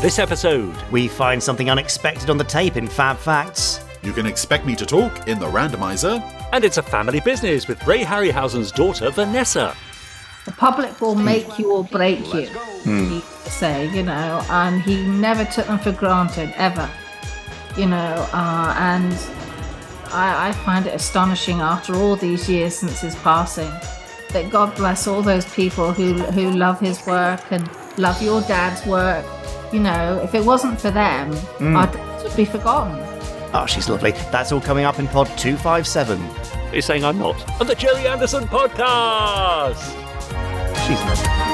this episode. We find something unexpected on the tape in Fab Facts. You can expect me to talk in the randomizer. And it's a family business with Ray Harryhausen's daughter, Vanessa. The public will make you or break you, he used say, you know, and he never took them for granted, ever. You know, uh, and I, I find it astonishing after all these years since his passing that God bless all those people who, who love his work and love your dad's work. You know, if it wasn't for them, our dads would be forgotten. Oh, she's lovely. That's all coming up in pod 257. He's saying I'm not. On the Gerry Anderson podcast. She's lovely.